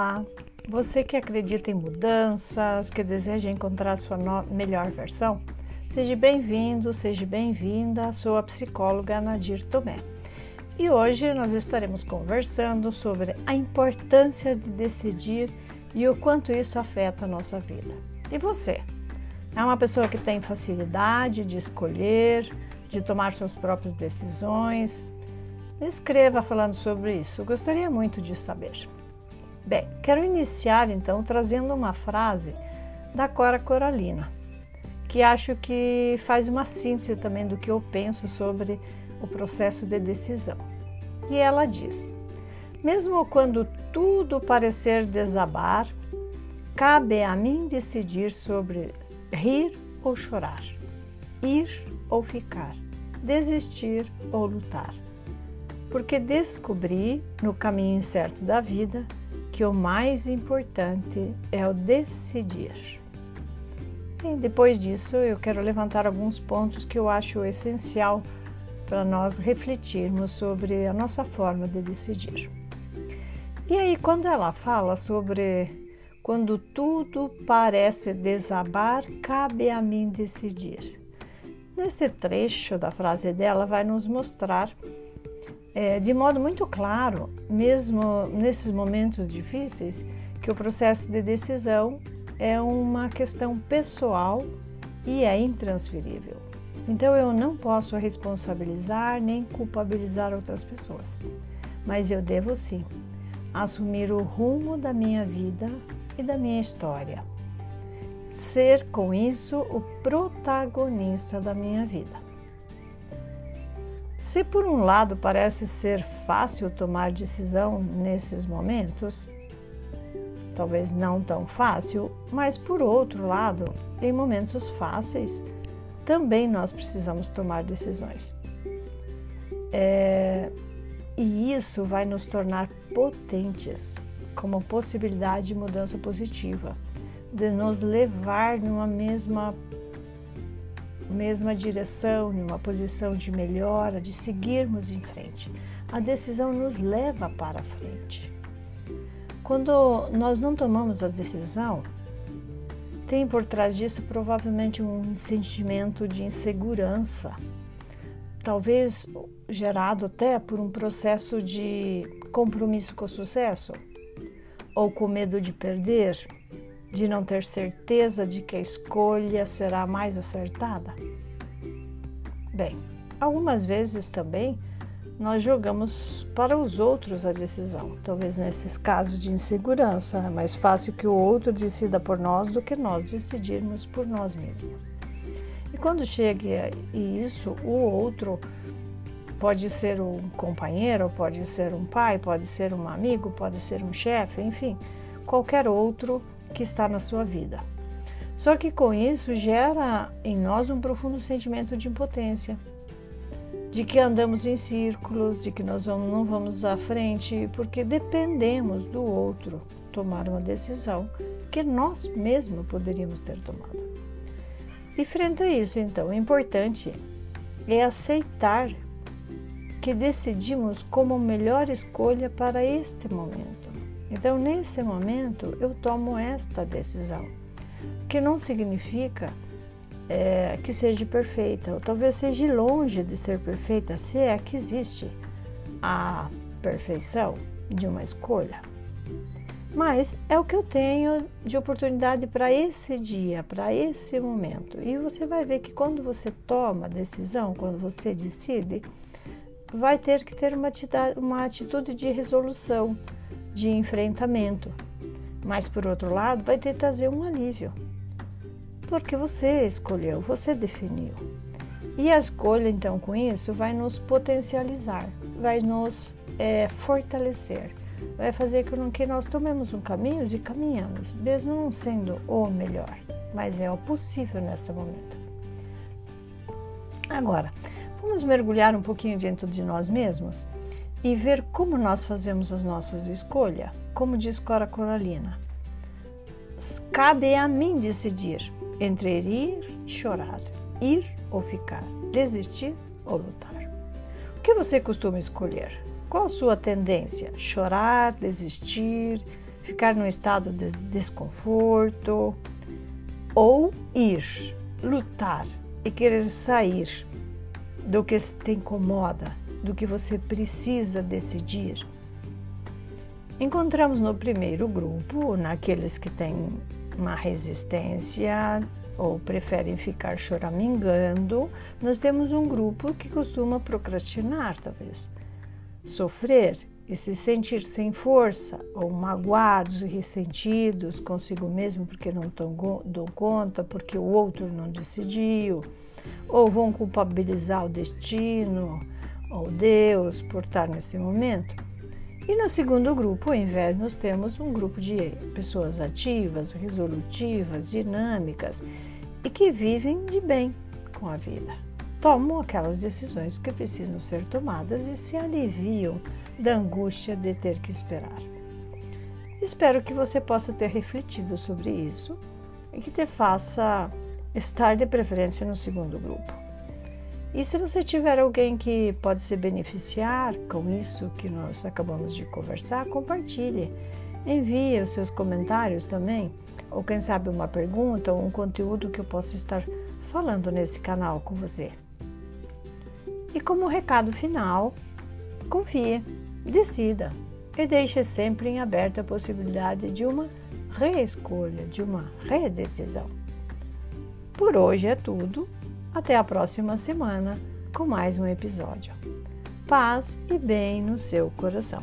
Olá, você que acredita em mudanças, que deseja encontrar sua melhor versão, seja bem-vindo, seja bem-vinda. Sou a psicóloga Nadir Tomé e hoje nós estaremos conversando sobre a importância de decidir e o quanto isso afeta a nossa vida. E você? É uma pessoa que tem facilidade de escolher, de tomar suas próprias decisões? Me escreva falando sobre isso, gostaria muito de saber. Bem, quero iniciar então trazendo uma frase da Cora Coralina, que acho que faz uma síntese também do que eu penso sobre o processo de decisão. E ela diz: Mesmo quando tudo parecer desabar, cabe a mim decidir sobre rir ou chorar, ir ou ficar, desistir ou lutar. Porque descobri, no caminho incerto da vida, que o mais importante é o decidir. E depois disso, eu quero levantar alguns pontos que eu acho essencial para nós refletirmos sobre a nossa forma de decidir. E aí, quando ela fala sobre quando tudo parece desabar, cabe a mim decidir. Nesse trecho da frase dela, vai nos mostrar é, de modo muito claro, mesmo nesses momentos difíceis, que o processo de decisão é uma questão pessoal e é intransferível. Então eu não posso responsabilizar nem culpabilizar outras pessoas, mas eu devo sim assumir o rumo da minha vida e da minha história. Ser com isso o protagonista da minha vida. Se por um lado parece ser fácil tomar decisão nesses momentos, talvez não tão fácil, mas por outro lado, em momentos fáceis, também nós precisamos tomar decisões. É, e isso vai nos tornar potentes como possibilidade de mudança positiva, de nos levar numa mesma mesma direção, em uma posição de melhora, de seguirmos em frente. A decisão nos leva para frente. Quando nós não tomamos a decisão, tem por trás disso provavelmente um sentimento de insegurança, talvez gerado até por um processo de compromisso com o sucesso, ou com medo de perder, de não ter certeza de que a escolha será mais acertada? Bem, algumas vezes também nós jogamos para os outros a decisão. Talvez nesses casos de insegurança é mais fácil que o outro decida por nós do que nós decidirmos por nós mesmos. E quando chega isso, o outro pode ser um companheiro, pode ser um pai, pode ser um amigo, pode ser um chefe, enfim, qualquer outro que está na sua vida. Só que com isso gera em nós um profundo sentimento de impotência, de que andamos em círculos, de que nós não vamos à frente, porque dependemos do outro tomar uma decisão que nós mesmos poderíamos ter tomado. E frente a isso, então, o importante é aceitar que decidimos como melhor escolha para este momento. Então, nesse momento, eu tomo esta decisão, que não significa é, que seja perfeita, ou talvez seja longe de ser perfeita, se é que existe a perfeição de uma escolha. Mas é o que eu tenho de oportunidade para esse dia, para esse momento. E você vai ver que quando você toma a decisão, quando você decide, vai ter que ter uma atitude de resolução de enfrentamento. Mas por outro lado, vai que trazer um alívio. Porque você escolheu, você definiu. E a escolha, então, com isso, vai nos potencializar, vai nos é, fortalecer, vai fazer com que nós tomemos um caminho e caminhamos, mesmo não sendo o melhor, mas é o possível nesse momento. Agora, vamos mergulhar um pouquinho dentro de nós mesmos e ver como nós fazemos as nossas escolhas, como diz Cora Coralina. Cabe a mim decidir entre ir e chorar, ir ou ficar, desistir ou lutar. O que você costuma escolher? Qual a sua tendência? Chorar, desistir, ficar num estado de desconforto ou ir, lutar e querer sair do que te incomoda, do que você precisa decidir. Encontramos no primeiro grupo, naqueles que têm uma resistência ou preferem ficar choramingando, nós temos um grupo que costuma procrastinar, talvez, sofrer e se sentir sem força ou magoados e ressentidos consigo mesmo porque não dão conta, porque o outro não decidiu, ou vão culpabilizar o destino ou Deus por estar nesse momento. E no segundo grupo, ao invés, nós temos um grupo de pessoas ativas, resolutivas, dinâmicas e que vivem de bem com a vida. Tomam aquelas decisões que precisam ser tomadas e se aliviam da angústia de ter que esperar. Espero que você possa ter refletido sobre isso e que te faça estar de preferência no segundo grupo. E se você tiver alguém que pode se beneficiar com isso que nós acabamos de conversar, compartilhe. Envie os seus comentários também, ou quem sabe uma pergunta ou um conteúdo que eu possa estar falando nesse canal com você. E como recado final, confie, decida e deixe sempre em aberto a possibilidade de uma reescolha, de uma redecisão. Por hoje é tudo. Até a próxima semana com mais um episódio. Paz e bem no seu coração.